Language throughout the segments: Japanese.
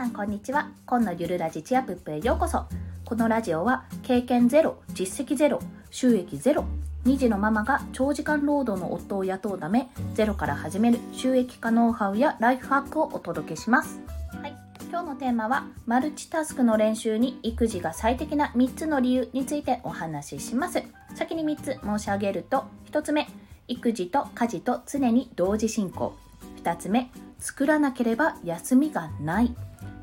さんこんにちは。今のゆるラジチアプップへようこそ。このラジオは経験ゼロ実績ゼロ収益ゼロ2児のママが長時間労働の夫を雇うためゼロから始める収益化ノウハウやライフハックをお届けします。はい。今日のテーマはマルチタスクの練習に育児が最適な3つの理由についてお話しします。先に3つ申し上げると1つ目育児と家事と常に同時進行。2つ目作らなければ休みがない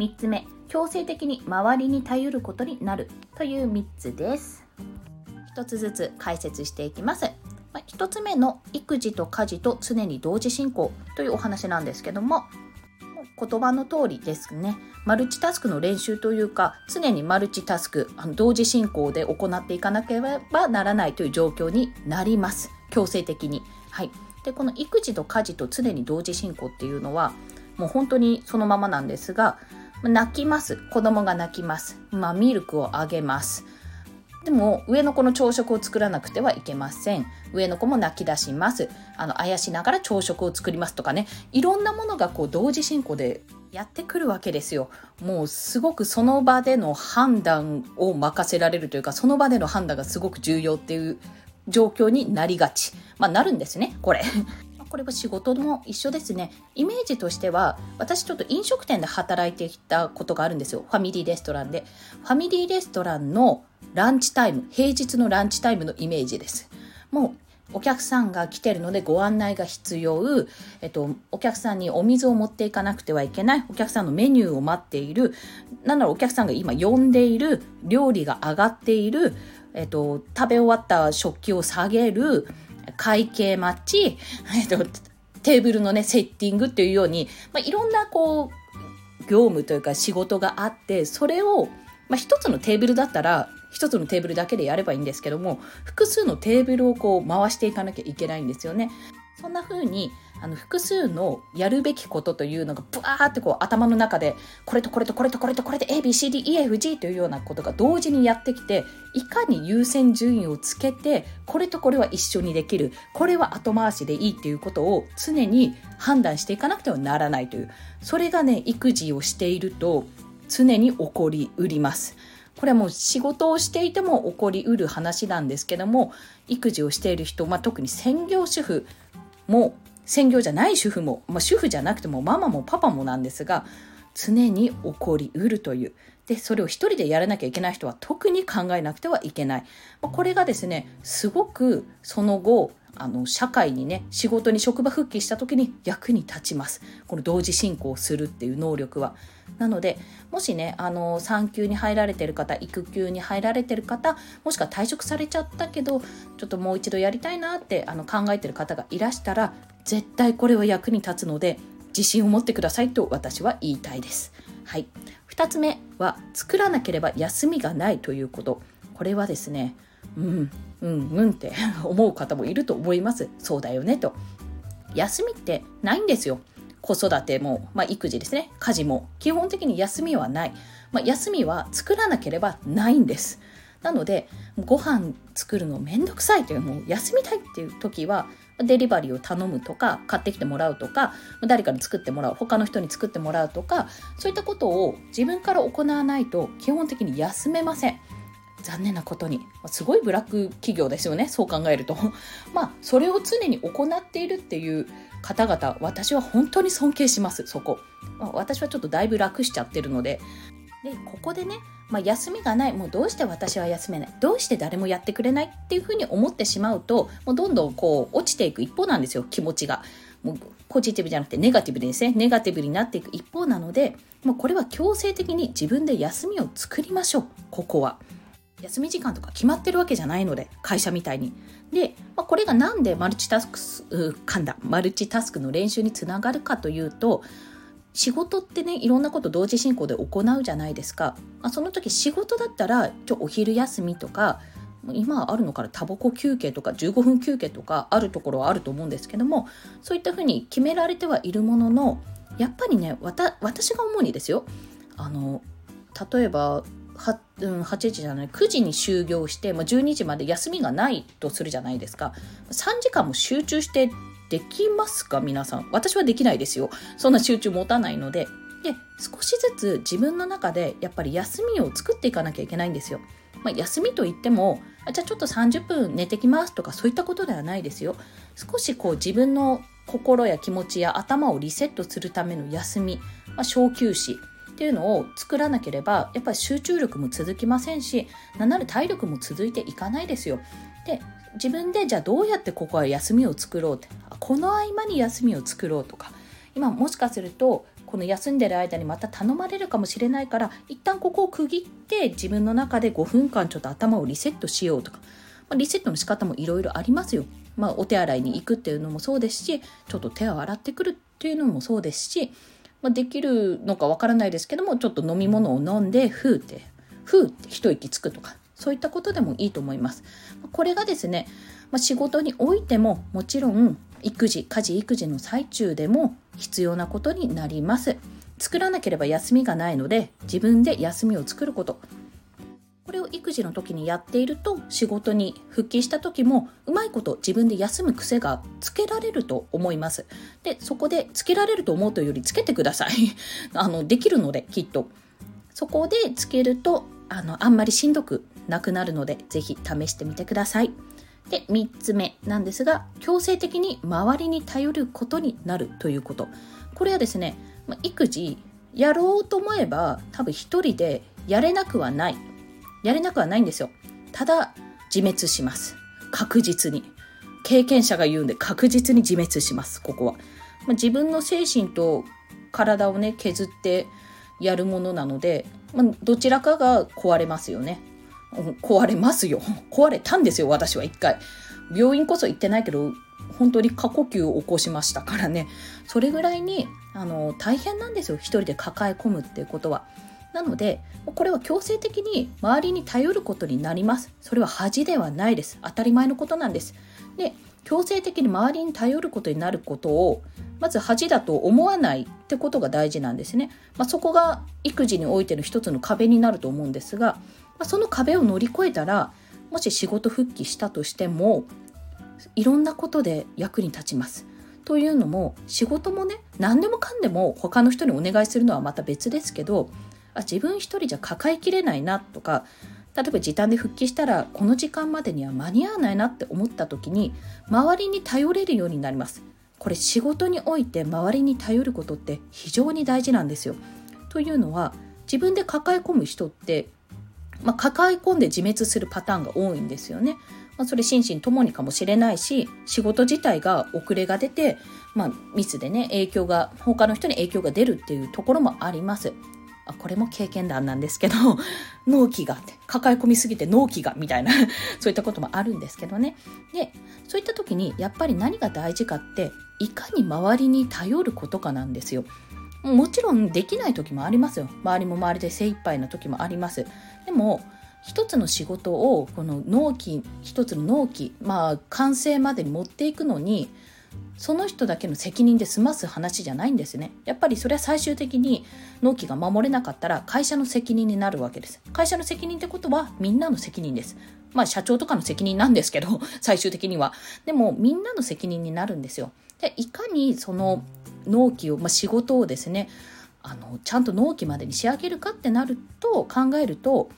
3つ目強制的に周りに頼ることになる。という3つです。1つずつ解説していきます。1つ目の育児と家事と常に同時進行。というお話なんですけども言葉の通りですね。マルチタスクの練習というか常にマルチタスク同時進行で行っていかなければならない。という状況になります。強制的に。はい。でこの育児と家事と常に同時進行っていうのはもう本当にそのままなんですが泣きます。子供が泣きます、まあ、ミルクをあげます。でも上の子の朝食を作らなくてはいけません。上の子も泣き出します。あのあやしながら朝食を作りますとかね。いろんなものがこう同時進行でやってくるわけですよ。もうすごくその場での判断を任せられるというかその場での判断がすごく重要っていう状況になりがち。まあ、なるんですね、これ。これは仕事も一緒ですね。イメージとしては、私ちょっと飲食店で働いてきたことがあるんですよ。ファミリーレストランで。ファミリーレストランのランチタイム、平日のランチタイムのイメージです。もうお客さんが来てるのでご案内が必要、えっと、お客さんにお水を持っていかなくてはいけない、お客さんのメニューを待っている、なんならお客さんが今呼んでいる、料理が上がっている、えっと、食べ終わった食器を下げる、会計待ち、えっと、テーブルのね、セッティングっていうように、まあ、いろんなこう、業務というか仕事があって、それを、まあ、一つのテーブルだったら、一つのテーブルだけでやればいいんですけども、複数のテーブルをこう回していかなきゃいけないんですよね。そんな風にあの複数のやるべきことというのがブワーってこう頭の中でこれとこれとこれとこれとこれで ABCDEFG というようなことが同時にやってきていかに優先順位をつけてこれとこれは一緒にできるこれは後回しでいいっていうことを常に判断していかなくてはならないというそれがね育児をしていると常に起こりうります。これはもう仕事をしていても起こりうる話なんですけども育児をしている人、まあ、特に専業主婦も専業じゃない主婦も、まあ、主婦じゃなくてもママもパパもなんですが常に起こりうるというでそれを一人でやらなきゃいけない人は特に考えなくてはいけない、まあ、これがですねすごくその後あの社会にね仕事に職場復帰した時に役に立ちます。この同時進行するっていう能力は。なのでもしねあの産休に入られてる方育休に入られてる方もしくは退職されちゃったけどちょっともう一度やりたいなってあの考えてる方がいらしたら絶対これは役に立つので自信を持ってくださいと私は言いたいです。はい、2つ目。は作らなければ休みがないということ。これはですねうんうんうんって 思う方もいると思います。そうだよねと。休みってないんですよ。子育ても、まあ、育児ですね。家事も。基本的に休みはない、まあ、休みは作らなければないんです。なのでご飯作るのめんどくさいというもう休みたいっていう時はデリバリーを頼むとか買ってきてもらうとか誰かに作ってもらう他の人に作ってもらうとかそういったことを自分から行わないと基本的に休めません。残念なことに。すごいブラック企業ですよねそう考えると。まあそれを常に行っているっていう方々私は本当に尊敬しますそこ、私はちょっとだいぶ楽しちゃってるので。でここでね、まあ、休みがないもうどうして私は休めないどうして誰もやってくれないっていうふうに思ってしまうともうどんどんこう落ちていく一方なんですよ気持ちが。もうポジティブじゃなくてネガティブですねネガティブになっていく一方なのでもうこれは強制的に自分で休みを作りましょうここは。休み時間とか決まってるわけじゃないので会社みたいに。で、まあ、これが何でマルチタスク噛んだマルチタスクの練習につながるかというと仕事ってねいろんなこと同時進行で行うじゃないですか、まあ、その時仕事だったらちょお昼休みとか今あるのからタバコ休憩とか15分休憩とかあるところはあると思うんですけどもそういったふうに決められてはいるもののやっぱりね私が思うにですよあの例えばは、うん、8時じゃない9時に就業して、まあ、12時まで休みがないとするじゃないですか。3時間も集中してできますか？皆さん。私はできないですよ。そんな集中持たないので。で少しずつ自分の中でやっぱり休みを作っていかなきゃいけないんですよ。まあ、休みといってもじゃあちょっと30分寝てきますとかそういったことではないですよ。少しこう自分の心や気持ちや頭をリセットするための休み、まあ、小休止っていうのを作らなければやっぱり集中力も続きませんし何なら体力も続いていかないですよ。で自分でじゃあどうやってここは休みを作ろうってこの合間に休みを作ろうとか今もしかするとこの休んでる間にまた頼まれるかもしれないから一旦ここを区切って自分の中で5分間ちょっと頭をリセットしようとか、まあ、リセットの仕方もいろいろありますよ。まあ、お手洗いに行くっていうのもそうですしちょっと手を洗ってくるっていうのもそうですし、まあ、できるのかわからないですけどもちょっと飲み物を飲んでふーってふーって一息つくとかそういったことでもいいと思います。これがですね、まあ、仕事においてももちろん育児家事育児の最中でも必要なことになります。作らなければ休みがないので自分で休みを作ること。これを育児の時にやっていると仕事に復帰した時もうまいこと自分で休む癖がつけられると思います。でそこでつけられると思うというよりつけてください。あのできるのできっと。そこでつけるとあのあんまりしんどくなくなるのでぜひ試してみてください。で3つ目なんですが強制的に周りに頼ることになるということ。これはですねま育児やろうと思えば多分一人でやれなくはない。やれなくはないんですよ。ただ自滅します。確実に。経験者が言うんで確実に自滅しますここは、ま、自分の精神と体をね削ってやるものなので、ま、どちらかが壊れますよね。壊れますよ。壊れたんですよ、私は一回。病院こそ行ってないけど、本当に過呼吸を起こしましたからね。それぐらいに、あの、大変なんですよ、一人で抱え込むっていうことは。なので、これは強制的に周りに頼ることになります。それは恥ではないです。当たり前のことなんです。で、強制的に周りに頼ることになることを、まず恥だと思わないってことが大事なんですね。まあ、そこが育児においての一つの壁になると思うんですが、まあ、その壁を乗り越えたらもし仕事復帰したとしてもいろんなことで役に立ちます。というのも仕事もね何でもかんでも他の人にお願いするのはまた別ですけどあ自分一人じゃ抱えきれないなとか例えば時短で復帰したらこの時間までには間に合わないなって思った時に周りに頼れるようになります。これ仕事において周りに頼ることって非常に大事なんですよ。というのは自分で抱え込む人ってまあ、抱え込んで自滅するパターンが多いんですよね。まあ、それ心身ともにかもしれないし仕事自体が遅れが出て、まあ、ミスでね影響が他の人に影響が出るっていうところもあります。あこれも経験談なんですけど 納期が抱え込みすぎて納期がみたいな そういったこともあるんですけどねでそういった時にやっぱり何が大事かっていかに周りに頼ることかなんですよ。もちろんできない時もありますよ。周りも周りで精一杯な時もあります。でも一つの仕事をこの納期一つの納期まあ完成までに持っていくのにその人だけの責任で済ます話じゃないんですね。やっぱりそれは最終的に納期が守れなかったら会社の責任になるわけです。会社の責任ってことはみんなの責任です。まあ社長とかの責任なんですけど、最終的には。でもみんなの責任になるんですよ。で、いかにその納期を、まあ、仕事をですね、あのちゃんと納期までに仕上げるかってなると考えると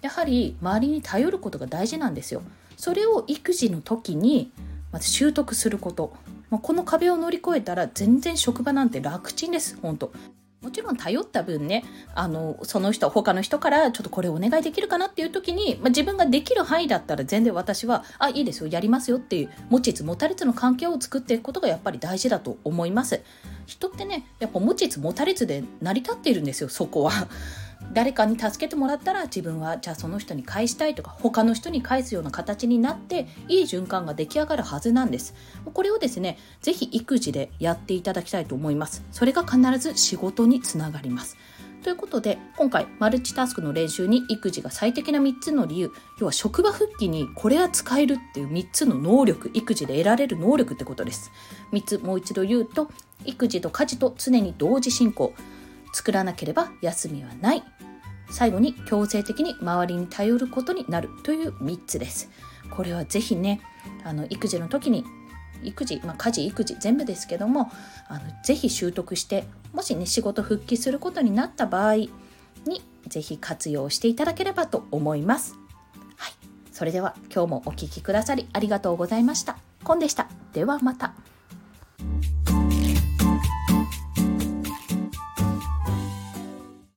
やはり周りに頼ることが大事なんですよ。それを育児の時にまず習得すること、まあ、この壁を乗り越えたら全然職場なんて楽ちんです本当もちろん頼った分ねあのその人他の人からちょっとこれお願いできるかなっていう時に、まあ、自分ができる範囲だったら全然私はあいいですよやりますよっていう持ちつ持たれつの関係を作っていくことがやっぱり大事だと思います。人ってねやっぱ持ちつ持たれつで成り立っているんですよそこは。誰かに助けてもらったら自分はじゃあその人に返したいとか他の人に返すような形になっていい循環が出来上がるはずなんです。これをですねぜひ育児でやっていただきたいと思います。それが必ず仕事につながります。ということで今回マルチタスクの練習に育児が最適な3つの理由。要は職場復帰にこれは使えるっていう3つの能力育児で得られる能力ってことです。3つもう一度言うと育児と家事と常に同時進行。作らなければ休みはない最後に強制的に周りに頼ることになるという3つですこれはぜひねあの育児の時に育児、まあ、家事育児全部ですけどもあのぜひ習得してもしね仕事復帰することになった場合にぜひ活用していただければと思います。はい、それでは今日もお聴きくださりありがとうございました。コンでした。ではまた。